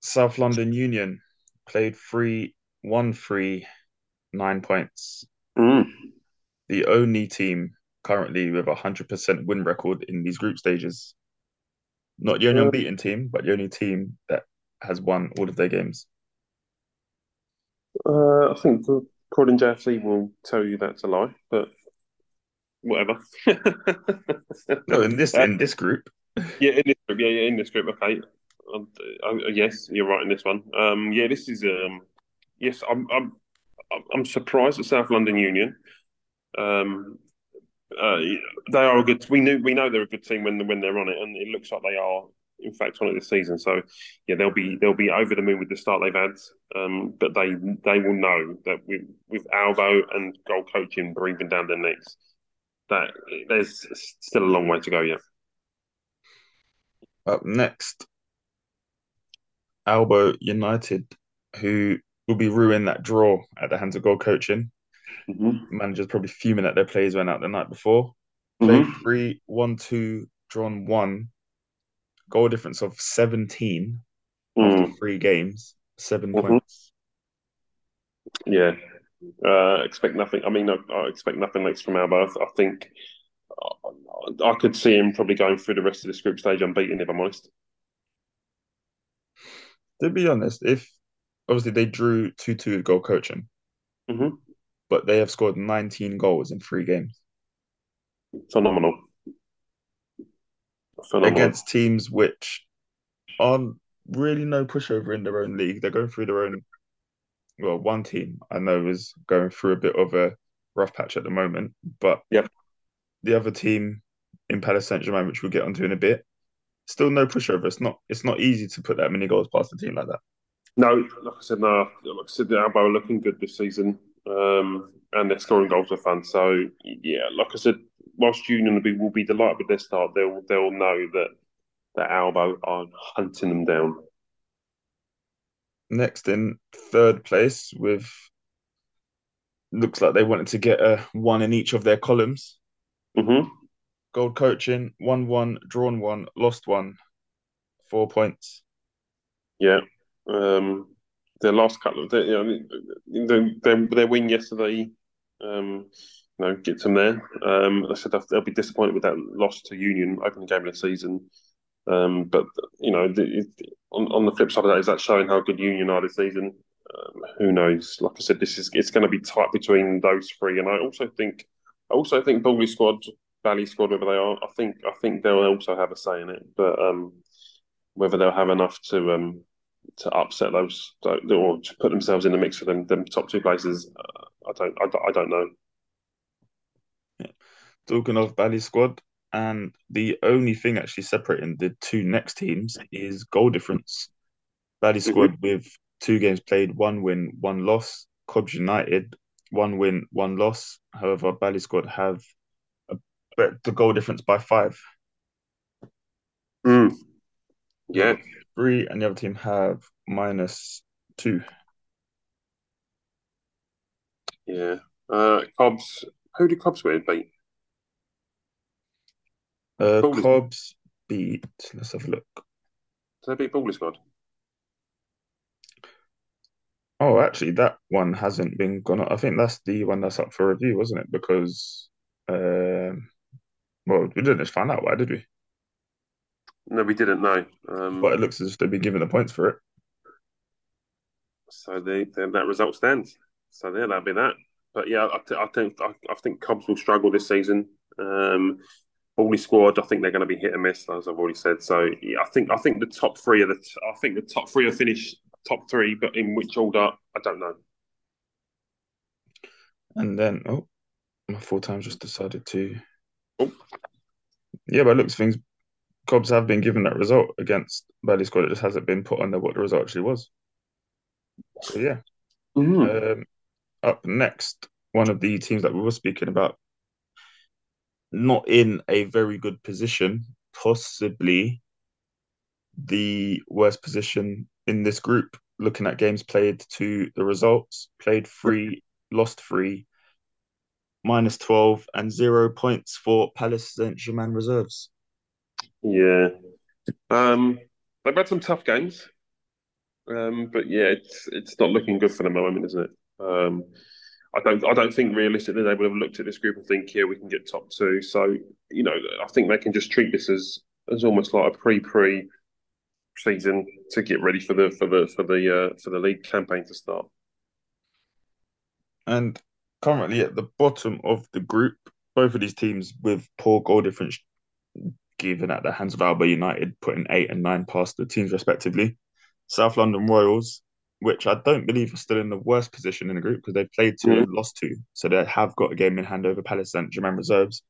South London Union played three, one, three, nine points. mm. The only team currently with a hundred percent win record in these group stages. Not the only unbeaten team, but the only team that has won all of their games. uh, I think Croydon JFC will tell you that's a lie, but whatever. No, in this in this group, Yeah, in this group. Yeah, yeah, in this group. Okay. Um, uh, yes, you're right in this one. Um, yeah, this is. Um, yes, I'm. I'm. I'm- I'm surprised at South London Union. Um, uh, they are a good. We knew we know they're a good team when when they're on it, and it looks like they are. In fact, on it this season, so yeah, they'll be they'll be over the moon with the start they've had. Um, but they they will know that with with Albo and goal coaching breathing down their necks, that there's still a long way to go yet. Up next, Albo United, who will be ruining that draw at the hands of goal coaching. Mm-hmm. Managers probably fuming that their players went out the night before. Played mm-hmm. three, one, two, drawn one. Goal difference of 17 mm. after three games, 7 mm-hmm. points. Yeah. Uh, expect nothing. I mean, I, I expect nothing next from Alba. I, I think I, I could see him probably going through the rest of this group stage unbeaten, if I'm honest. To be honest, if obviously they drew 2 2 goal coaching. Mm-hmm but they have scored 19 goals in three games. Phenomenal. Phenomenal. Against teams which aren't really no pushover in their own league. They're going through their own. Well, one team I know is going through a bit of a rough patch at the moment, but yep. the other team in Paris Saint Germain, which we'll get onto in a bit, still no pushover. It's not. It's not easy to put that many goals past a team like that. No, like I said, no. Like I said, the Alba are looking good this season um, and they're scoring goals for fun. So yeah, like I said, whilst Union will be, will be delighted with their start, they'll they'll know that that Albo are hunting them down. Next in third place with looks like they wanted to get a one in each of their columns. Mm-hmm. Gold coaching, one one, drawn one, lost one, four points. Yeah. Um, their last couple of you know, their, their win yesterday, um, you know, gets them there. Um, I said they'll be disappointed with that loss to Union opening game of the season. Um, but you know, the, on on the flip side of that, is that showing how good Union are this season? Um, who knows? Like I said, this is it's going to be tight between those three, and I also think, I also think Bowley squad, Valley squad, whether they are, I think I think they'll also have a say in it, but um, whether they'll have enough to um to upset those or to put themselves in the mix for them, them top two places. Uh, I don't, I, I don't know. Yeah. Talking of Bally squad, and the only thing actually separating the two next teams is goal difference. Bally mm-hmm. squad mm-hmm. with two games played, one win, one loss. Cobs United, one win, one loss. However, Bally squad have the goal difference by five. Mm. Yeah, three, and the other team have minus two. Yeah. Uh, Cobs. Who did Cobs win beat? Uh, Cobs beat. Let's have a look. Did they beat Bowley Squad? Oh, actually, that one hasn't been gone. I think that's the one that's up for review, wasn't it? Because, um, well, we didn't just find out why, did we? No, we didn't know. Um, but it looks as if they've been given the points for it. So the, the that result stands. So yeah, that'll be that. But yeah, I, th- I think I, I, think Cubs will struggle this season. Um, Bowley squad, I think they're going to be hit and miss, as I've already said. So yeah, I think I think the top three are the t- I think the top three will finish top three, but in which order, I don't know. And then oh, my full time just decided to. Oh. Yeah, but looks things Cobs have been given that result against Bally Squad. It just hasn't been put on there what the result actually was. So yeah. Mm-hmm. Um, up next, one of the teams that we were speaking about, not in a very good position, possibly the worst position in this group. Looking at games played to the results, played three, lost three, minus 12, and zero points for Palace Saint Germain reserves. Yeah. Um, they've had some tough games. Um, but yeah, it's it's not looking good for the moment, isn't it? Um, I don't I don't think realistically they would have looked at this group and think, yeah, we can get top two. So you know, I think they can just treat this as as almost like a pre pre season to get ready for the for the for the uh, for the league campaign to start. And currently at the bottom of the group, both of these teams with poor goal difference given at the hands of Alba United, putting eight and nine past the teams respectively. South London Royals, which I don't believe are still in the worst position in the group because they've played 2 mm-hmm. and lost two. So they have got a game in hand over Palace and Germain reserves.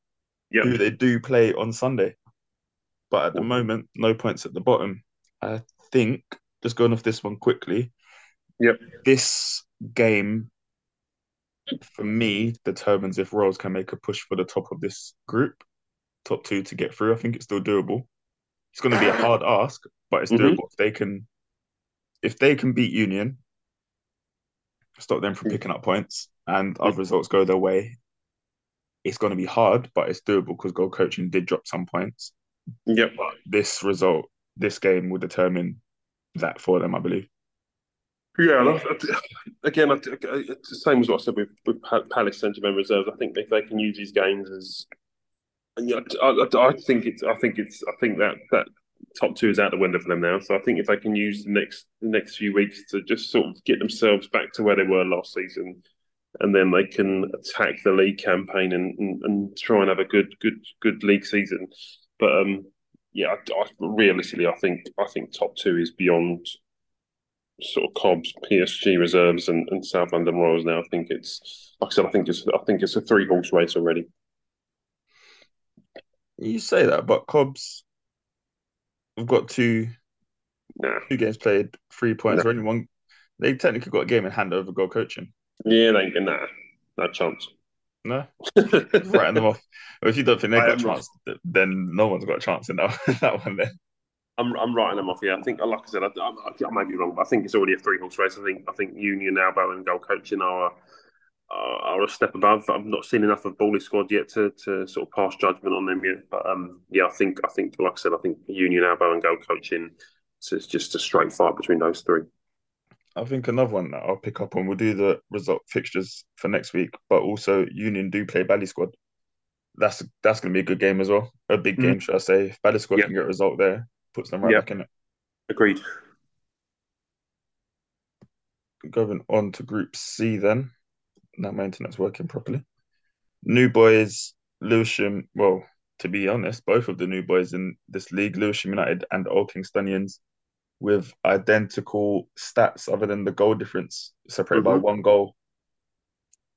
Yep. who they do play on Sunday. But at the moment, no points at the bottom. I think just going off this one quickly. Yep. This game for me determines if Royals can make a push for the top of this group, top two to get through. I think it's still doable. It's going to be a hard ask, but it's Mhm. doable. If they can, if they can beat Union, stop them from picking up points, and other results go their way. It's going to be hard, but it's doable because goal coaching did drop some points. Yep. But this result, this game will determine that for them, I believe. Yeah, again, I, it's the same as what I said with, with Pa- Palace Saint-Germain reserves. I think if they can use these games as, and yeah, I, I, I think it's, I think it's, I think that that top two is out the window for them now. So I think if they can use the next the next few weeks to just sort of get themselves back to where they were last season, and then they can attack the league campaign and, and, and try and have a good good good league season. But um, yeah, I, I, realistically, I think I think top two is beyond sort of Cobbs, PSG reserves, and, and South London Royals. Now I think it's like I said, I think it's I think it's a three horse race already. You say that, but Cobbs, we've got two Nah, two games played, three points. Or only one. They technically got a game in hand over goal coaching. yeah, they nah, no chance. No, writing them off. If you don't think they've got a chance, then no one's got a chance in that that one. Then I'm I'm writing them off. Yeah, I think, like I said, I, I, I may be wrong, but I think it's already a three horse race. I think I think Union, Albo, and goal coaching are are, are a step above. I've not seen enough of Bally squad yet to, to sort of pass judgment on them yet. But um, yeah, I think I think like I said, I think Union, Albo, and goal coaching. So it's just a straight fight between those three. I think another one that I'll pick up on. We'll do the result fixtures for next week, but also Union do play Bally squad. That's that's going to be a good game as well. A big Mm. game, should I say? If Bally squad Yeah. can get a result there, puts them right Yeah. back in it. Agreed. Going on to Group C then. Now my internet's working properly. New boys, Lewisham. Well, to be honest, both of the new boys in this league, Lewisham United and Old Kingstonians, with identical stats other than the goal difference, separated by Mhm. one goal.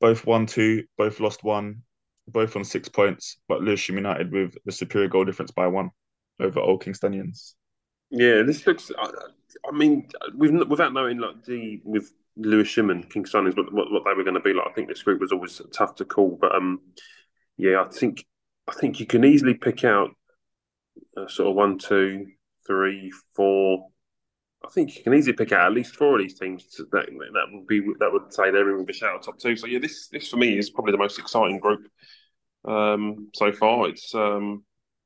Both won two, both lost one, both on six points, but Lewisham United with the superior goal difference by one over Old Kingstonians. Yeah, this looks. I, I mean, with, without knowing like the with Lewisham and Kingstonians, what, what what they were going to be like, I think this group was always tough to call. But um, yeah, I think I think you can easily pick out uh, sort of one, two, three, four. I think you can easily pick out at least four of these teams that that would be that would say they're in with a shout out top two. So yeah, this this for me is probably the most exciting group um, so far. It's um,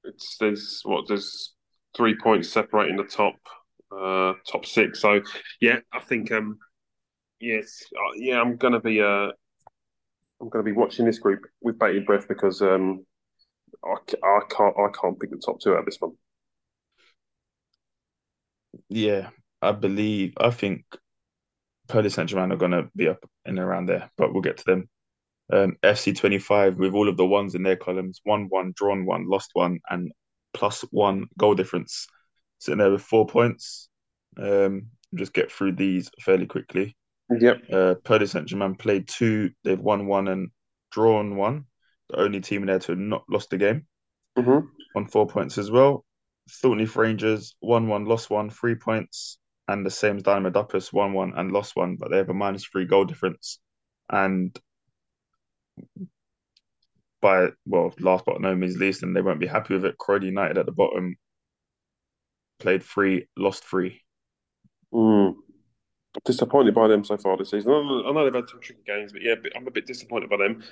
it's there's what there's three points separating the top uh, top six. So yeah, I think um, yes, uh, yeah, I'm gonna be uh, I'm gonna be watching this group with bated breath because um, I, I can't I can't pick the top two out of this one. Yeah, I believe, I think Paris Saint Germain are to be up and around there, but we'll get to them. Um, FC 25 with all of the ones in their columns 1 1, drawn 1, lost 1, and plus 1 goal difference. Sitting there with four points. Um, just get through these fairly quickly. Yep. Uh, Paris Saint Germain played two, they've won one and drawn one. The only team in there to have not lost the game hmm on four points as well. Thornleaf Rangers, 1 1, lost one, three points. And the same as Dynamo Duppas, 1 1 and lost one, but they have a minus three goal difference. And by, well, last but no means least, and they won't be happy with it, Croydon United at the bottom played three, lost three. Mm. Disappointed by them so far this season. I know, they've had some tricky games, but yeah, I'm a bit disappointed by them,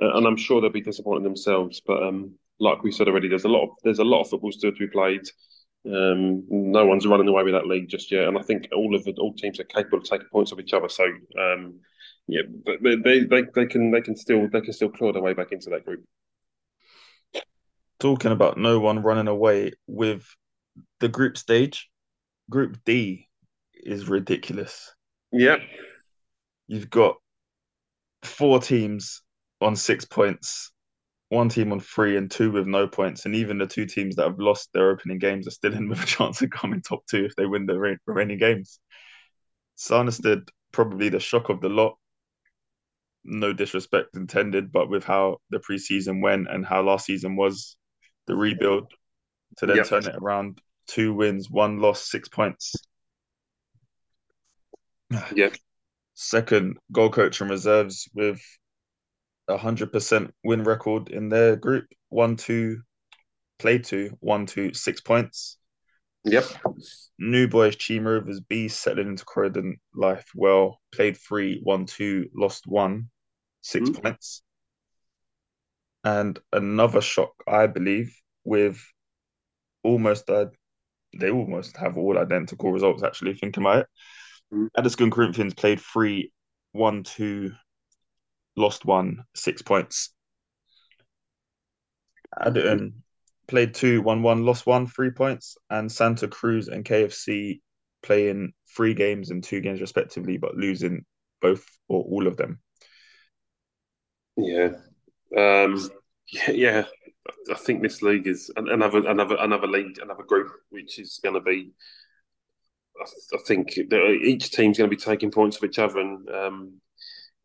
uh, and I'm sure they'll be disappointed themselves. But um, like we said already, there's a lot of there's a lot of football still to be played. Um, no one's running away with that league just yet, and I think all of the all teams are capable of taking points off each other. So um, yeah, but they, they they they can they can still they can still claw their way back into that group. Talking about no one running away with the group stage, Group D is ridiculous. Yeah, You've got four teams on six points, one team on three, and two with no points. And even the two teams that have lost their opening games are still in with a chance of coming top two if they win the remaining games. Sanderstead, probably the shock of the lot. No disrespect intended, but with how the preseason went and how last season was, the rebuild to then Yep. turn it around, two wins, one loss, six points. Yeah. Second goal coach and reserves with a hundred percent win record in their group. One, two, play two, one, two, six points. Yep. New boys, Cheam Rovers B settling into Croydon life well. Played three, one two, lost one, six Mhm. points. And another shock, I believe, with almost uh, they almost have all identical results. Actually, thinking about it. Addiscombe Corinthians played three, won two, lost one, six points. Addington played two, won one, lost one, three points, and Santa Cruz and KFC playing three games and two games respectively, but losing both or all of them. Yeah. Um, yeah, yeah. I think this league is another another another league, another group, which is going to be. I, think each team's going to be taking points of each other, and um,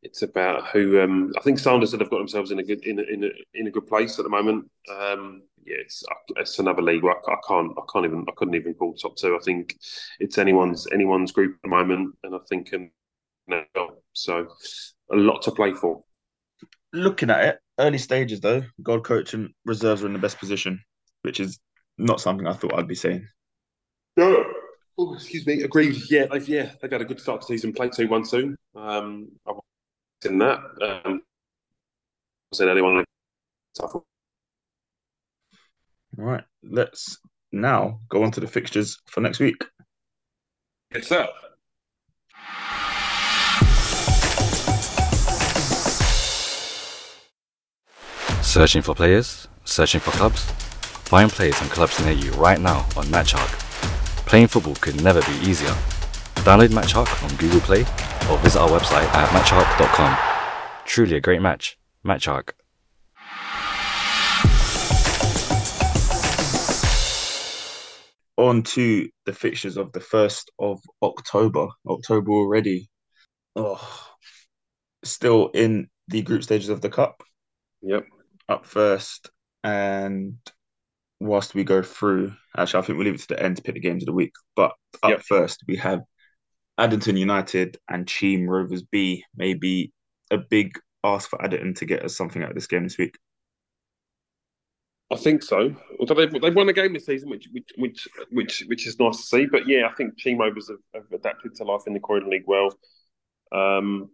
it's about who. Um, I think Sanders have got themselves in a good in a, in a, in a good place at the moment. Um, yeah, it's it's another league. I, I can't I can't even I couldn't even call top two. I think it's anyone's anyone's group at the moment, and I think um, so a lot to play for. Looking at it, early stages though, God coach and reserves are in the best position, which is not something I thought I'd be saying. No. Oh, excuse me. Agreed. Yeah, they've yeah they've had a good start to season. Play two one two. Um, I've seen that. Um, I said anyone. All right, let's now go on to the fixtures for next week. Yes, sir. Searching for players? Searching for clubs? Find players and clubs near you right now on Matchark. Playing football could never be easier. Download Matchark on Google Play or visit our website at matchark.com. Truly a great match. Matchark. On to the fixtures of the first of October. October already. Oh, still in the group stages of the cup. Yep. Up first, and whilst we go through, actually, I think we'll leave it to the end to pick the games of the week. But up Yep. first, we have Addington United and Cheam Rovers B. Maybe a big ask for Addington to get us something out of this game this week. I think so. Although they've, they've won a game this season, which which which which which is nice to see. But yeah, I think Cheam Rovers have, have adapted to life in the Croydon League well. Um,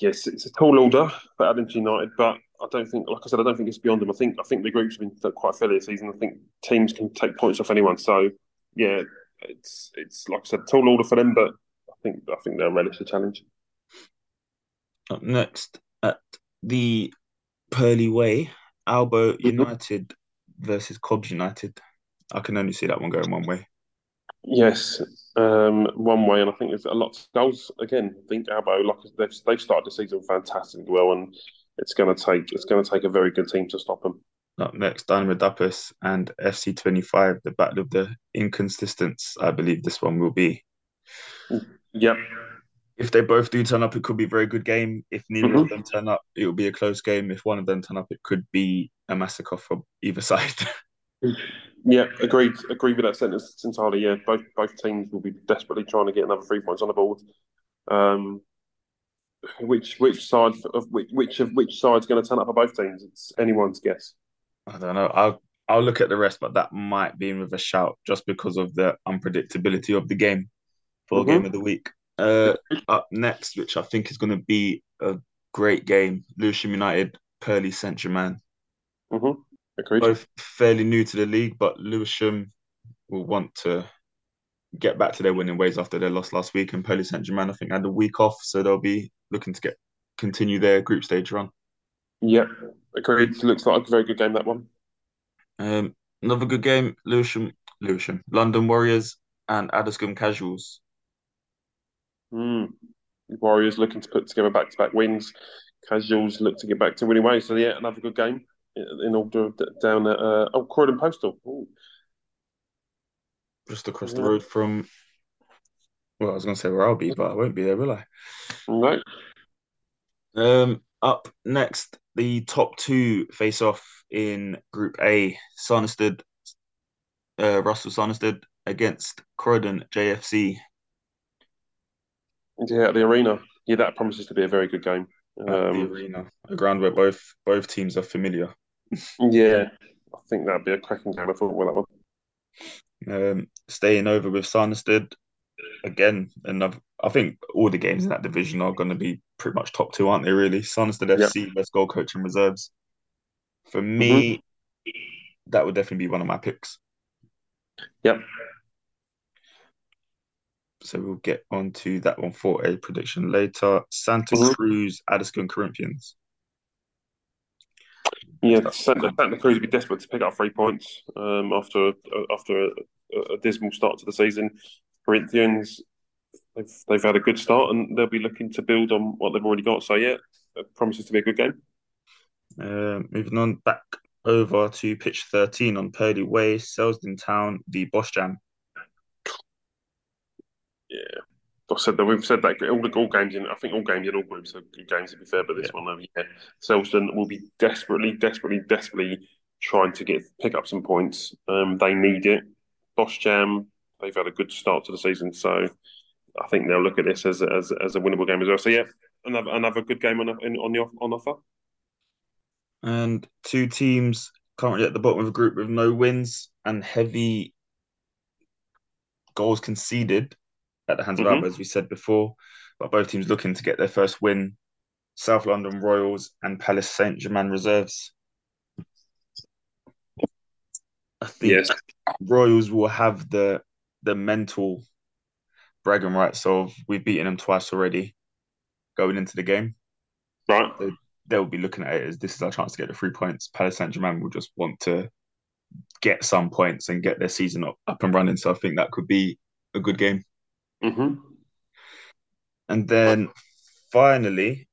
yes, it's a tall order for Addington United, but I don't think, like I said, I don't think it's beyond them. I think I think the group's been quite fairly this season. I think teams can take points off anyone. So yeah, it's it's like I said, tall order for them, but I think I think they'll relish the challenge. Up next at the Purley Way, Albo United versus Cobbs United. I can only see that one going one way. Yes, um, one way, and I think there's a lot of goals. Again, I think Albo, like they've they've started the season fantastically well, and it's going to take it's going to take a very good team to stop them. Up next, Dynamo Duppas and FC twenty five, the battle of the inconsistents. I believe this one will be. Yep, If they both do turn up, it could be a very good game. If neither Mhm. of them turn up, it will be a close game. If one of them turn up, it could be a massacre from either side. yeah, agreed. Agreed with that sentence entirely. Yeah, both both teams will be desperately trying to get another three points on the board. Um, which which side of which which of which side's going to turn up for both teams? It's anyone's guess. I don't know. I'll I'll look at the rest, but that might be in with a shout just because of the unpredictability of the game for Mhm. game of the week. Uh, up next, which I think is going to be a great game, Lewisham United, Purley Saint Germain. Mm-hmm. Agreed. Both fairly new to the league, but Lewisham will want to get back to their winning ways after their loss last week, and Purley Saint Germain I think had a week off, so they'll be looking to get continue their group stage run. Yep, agreed. Looks like a very good game that one. Um, another good game, Lewisham, Lewisham, London Warriors and Addiscombe Casuals. Mm. Warriors looking to put together back to back wins. Casuals look to get back to winning ways. So yeah, another good game in order down at uh, oh Croydon Postal. Ooh. just across the road from. Well, I was going to say where I'll be, but I won't be there, will I? No, Um, up next, the top two face off in Group A. Sanderstead, uh, Russell Sanderstead against Croydon JFC. Yeah, at the arena. Yeah, that promises to be a very good game. at the Um, arena, a ground where both both teams are familiar. yeah, I think that'd be a cracking game of football. That one. Um, staying over with Sanderstead again. and I think all the games in that division are going to be pretty much top two, aren't they? Really, Sanderstead Yep. FC, let's go coach and reserves. For me, that would definitely be one of my picks. Yep. So we'll get on to that one for a prediction later. Santa Mhm. Cruz, Addiscombe Corinthians. Yeah, Santa, Santa Cruz would be desperate to pick up three points um, after after a, a dismal start to the season. Corinthians, they've they've had a good start and they'll be looking to build on what they've already got. So yeah, it promises to be a good game. Uh, moving on back over to pitch 13 on Purley Way, Selsdon Town, the Bosch Jam. Yeah, I've said that we've said that all the all games in I think all games in all groups are good games to be fair, but this Yeah. one, um, yeah, Selsdon will be desperately, desperately, desperately trying to get pick up some points. Um, they need it. Bosch Jam, they've had a good start to the season, so I think they'll look at this as as, as a winnable game as well. So yeah, another another good game on in, on the on offer. And two teams currently at the bottom of the group with no wins and heavy goals conceded at the hands of Mhm. Alba, as we said before. But both teams looking to get their first win. South London Royals and Palace Saint Germain Reserves. I think Yes, Royals will have the the mental bragging rights of we've beaten them twice already going into the game. right. They'll be looking at it as this is our chance to get the three points. Paris Saint Germain will just want to get some points and get their season up, up and running. So I think that could be a good game. hmm And then finally,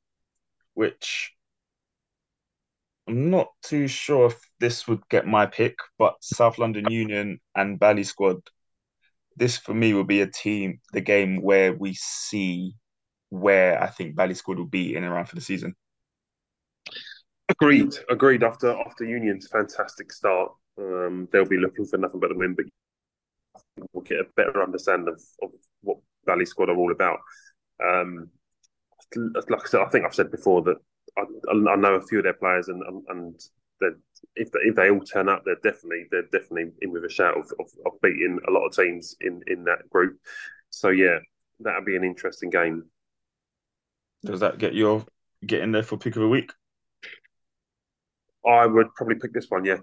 which I'm not too sure if this would get my pick, but South London Union and Bally Squad. This for me will be a team, the game where we see where I think Bally Squad will be in and around for the season. Agreed. Agreed. After after Union's fantastic start, um, they'll be looking for nothing but a win. But we'll get a better understanding of, of what Valley Squad are all about. Um, like I said, I think I've said before that I, I know a few of their players, and, and that if they, if they all turn up, they're definitely they're definitely in with a shout of, of, of beating a lot of teams in in that group. So yeah, that'll be an interesting game. Does that get your get in there for pick of the week? I would probably pick this one. Yeah.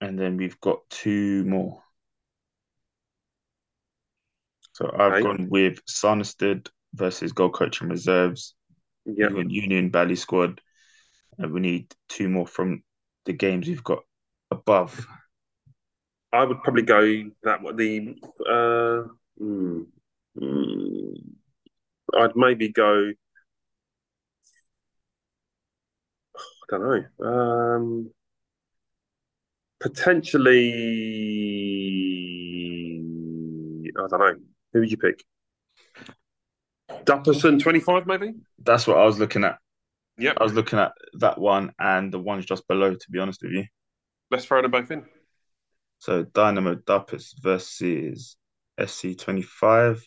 And then we've got two more. So I've Okay. gone with Sanderstead versus Gold Coach and Reserves. Yeah. Union Bally Squad. And we need two more from the games we've got above. I would probably go that the uh, hmm, hmm, I'd maybe go. I don't know. Um, potentially, I don't know. Who would you pick? Dupperson twenty five, maybe. That's what I was looking at. Yep. I was looking at that one and the ones just below, to be honest with you. Let's throw them both in. So Dynamo Duppas versus FC25.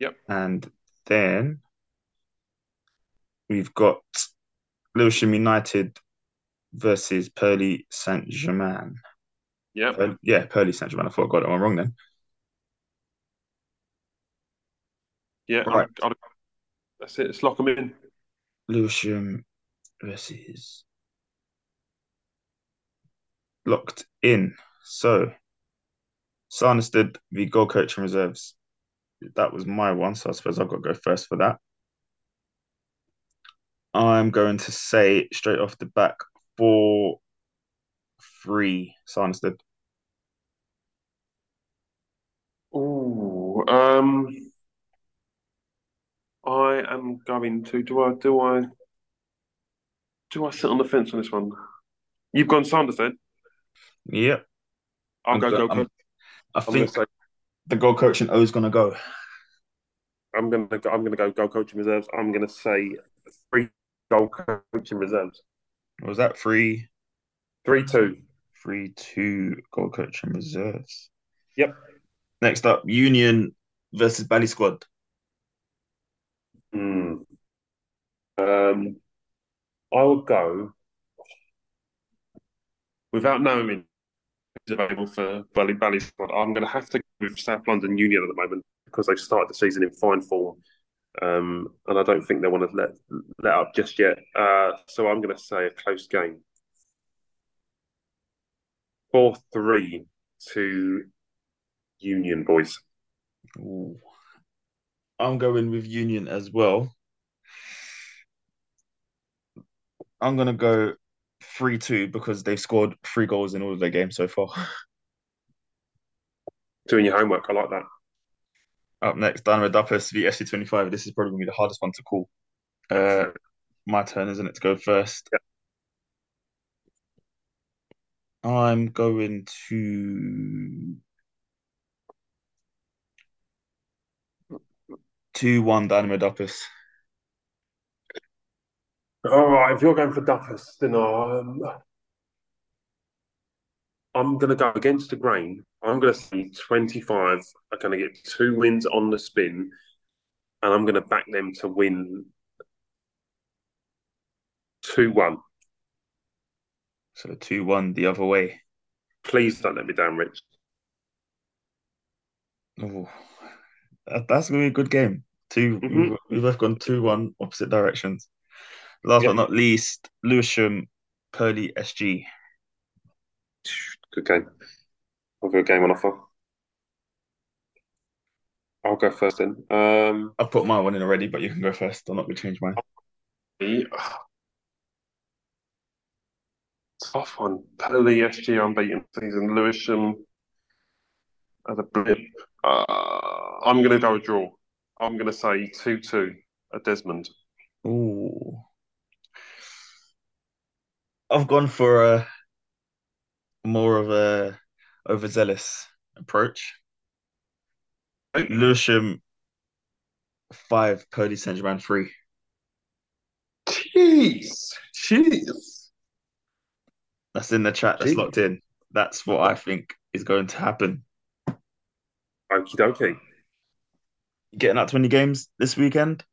Yep. And then we've got Lewisham United versus Purley Saint Germain. Yep. Yeah, Purley Saint Germain. I thought I got that one wrong then. Yeah. Right. I'd, I'd, that's it. Let's lock them in. Lewisham versus locked in. So Sanderstead the goal coach and reserves. That was my one, so I suppose I've got to go first for that. I'm going to say straight off the back four three Sanderstead. Ooh, um, I am going to. Do I? Do I? Do I sit on the fence on this one? You've gone Sanders then. Yep. I'll I'm go. go- Go. I going think say the goal coach and O is gonna go. I'm gonna go, I'm gonna go goal coaching reserves. I'm gonna say three goal coaching reserves. Was that three, Three two. three, two goal coach and reserves? Yep. Next up, Union versus Bally Squad. Hmm. Um, I will go without knowing who's available for Bally Bally squad. I'm going to have to go with South London Union at the moment because they've started the season in fine form, um, and I don't think they want to let let up just yet. Uh, so I'm going to say a close game, four three to Union boys. Ooh. I'm going with Union as well. I'm gonna go three two because they've scored three goals in all of their games so far. Doing your homework, I like that. Up next, Dynamo Duppas v FC25. This is probably gonna be the hardest one to call. Uh, my turn, isn't it, to go first? I'm going to two one Dynamo Duffus. All right, if you're going for Duffus, then um, I'm going to go against the grain. I'm going to say 25 are going to get two wins on the spin, and I'm going to back them to win 2 1. So two one the other way. Please don't let me down, Rich. Ooh. That- That's gonna be a good game. 2 Mhm. we've, we've both gone two one opposite directions. Last Yep. but not least, Lewisham Purley SG. Good game. Got a game on offer. I'll go first then. Um, I've put my one in already, but you can go first. I'm not gonna change mine. tough one. Poli SG unbeaten season. Lewisham as a blip. Uh, I'm going to go a draw. I'm going to say 2 2 at Desmond. Ooh. I've gone for a more of a overzealous approach. Lewisham five, Purdy Saint Germain three. Jeez. Jeez. That's in the chat. That's Gee. locked in. That's what I think is going to happen. Okie dokie. Getting out to any games this weekend?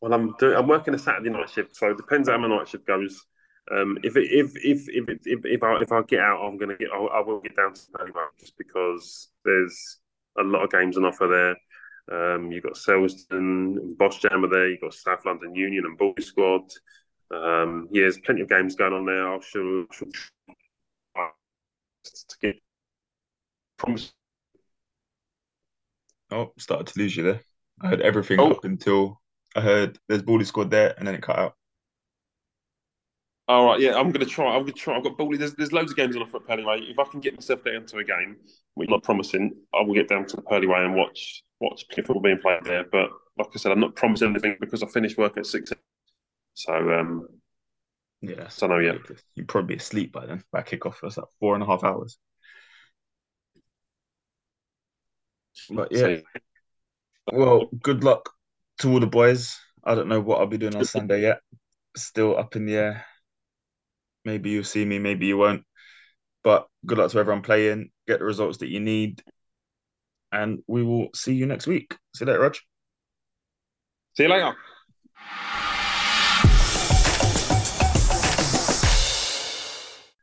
Well, I'm doing. I'm working a Saturday night shift, so it depends how my night shift goes. Um, if it, if if if if if I if I get out, I'm gonna get. I, I will get down to Pennywell just because there's a lot of games on offer there. Um, you've got Selsdon, and Boss Jammer there. You've got South London Union and Boy Squad. Um, yeah, there's plenty of games going on there. I shall, shall try to get promise. Oh, started to lose you there. I heard everything Oh. up until I heard there's Baldy scored there, and then it cut out. All right, yeah, I'm gonna try. I'm gonna try. I've got Bally. There's there's loads of games on offer at Purley If I can get myself down to a game, which I'm not promising, I will get down to the Purley Way and watch watch football being played there. But like I said, I'm not promising anything because I finished work at six. So um, Yeah, Don't know yet. You'd probably be asleep by then. By kickoff, that's like four and a half hours. But yeah, so- well, good luck to all the boys. I don't know what I'll be doing on Sunday yet. Still up in the air. Maybe you'll see me, maybe you won't. But good luck to everyone playing. Get the results that you need. And we will see you next week. See you later, Rog. see you later.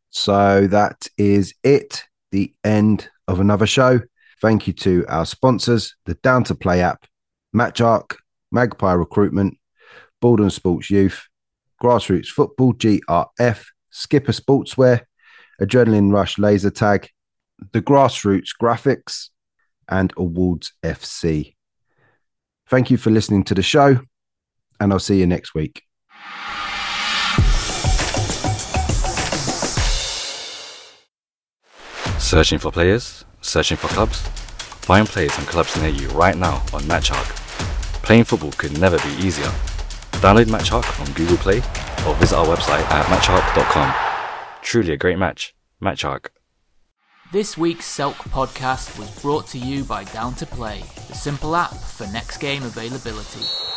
So that is it, the end of another show. Thank you to our sponsors, the Down to Play app, Matchark, Magpie Recruitment, Baldon Sports Youth, Grassroots Football, GRF, Sk1pr Sportswear, Adrenaline Rush Laser Tag, the Grassroots Graphics, and Awards FC. Thank you for listening to the show, and I'll see you next week. Searching for players? Searching for clubs? Find players and clubs near you right now on Matchark. Playing football could never be easier. Download Matchark on Google Play or visit our website at matchark.com. Truly a great match. Matchark. This week's Selk podcast was brought to you by Down to Play, the simple app for next game availability.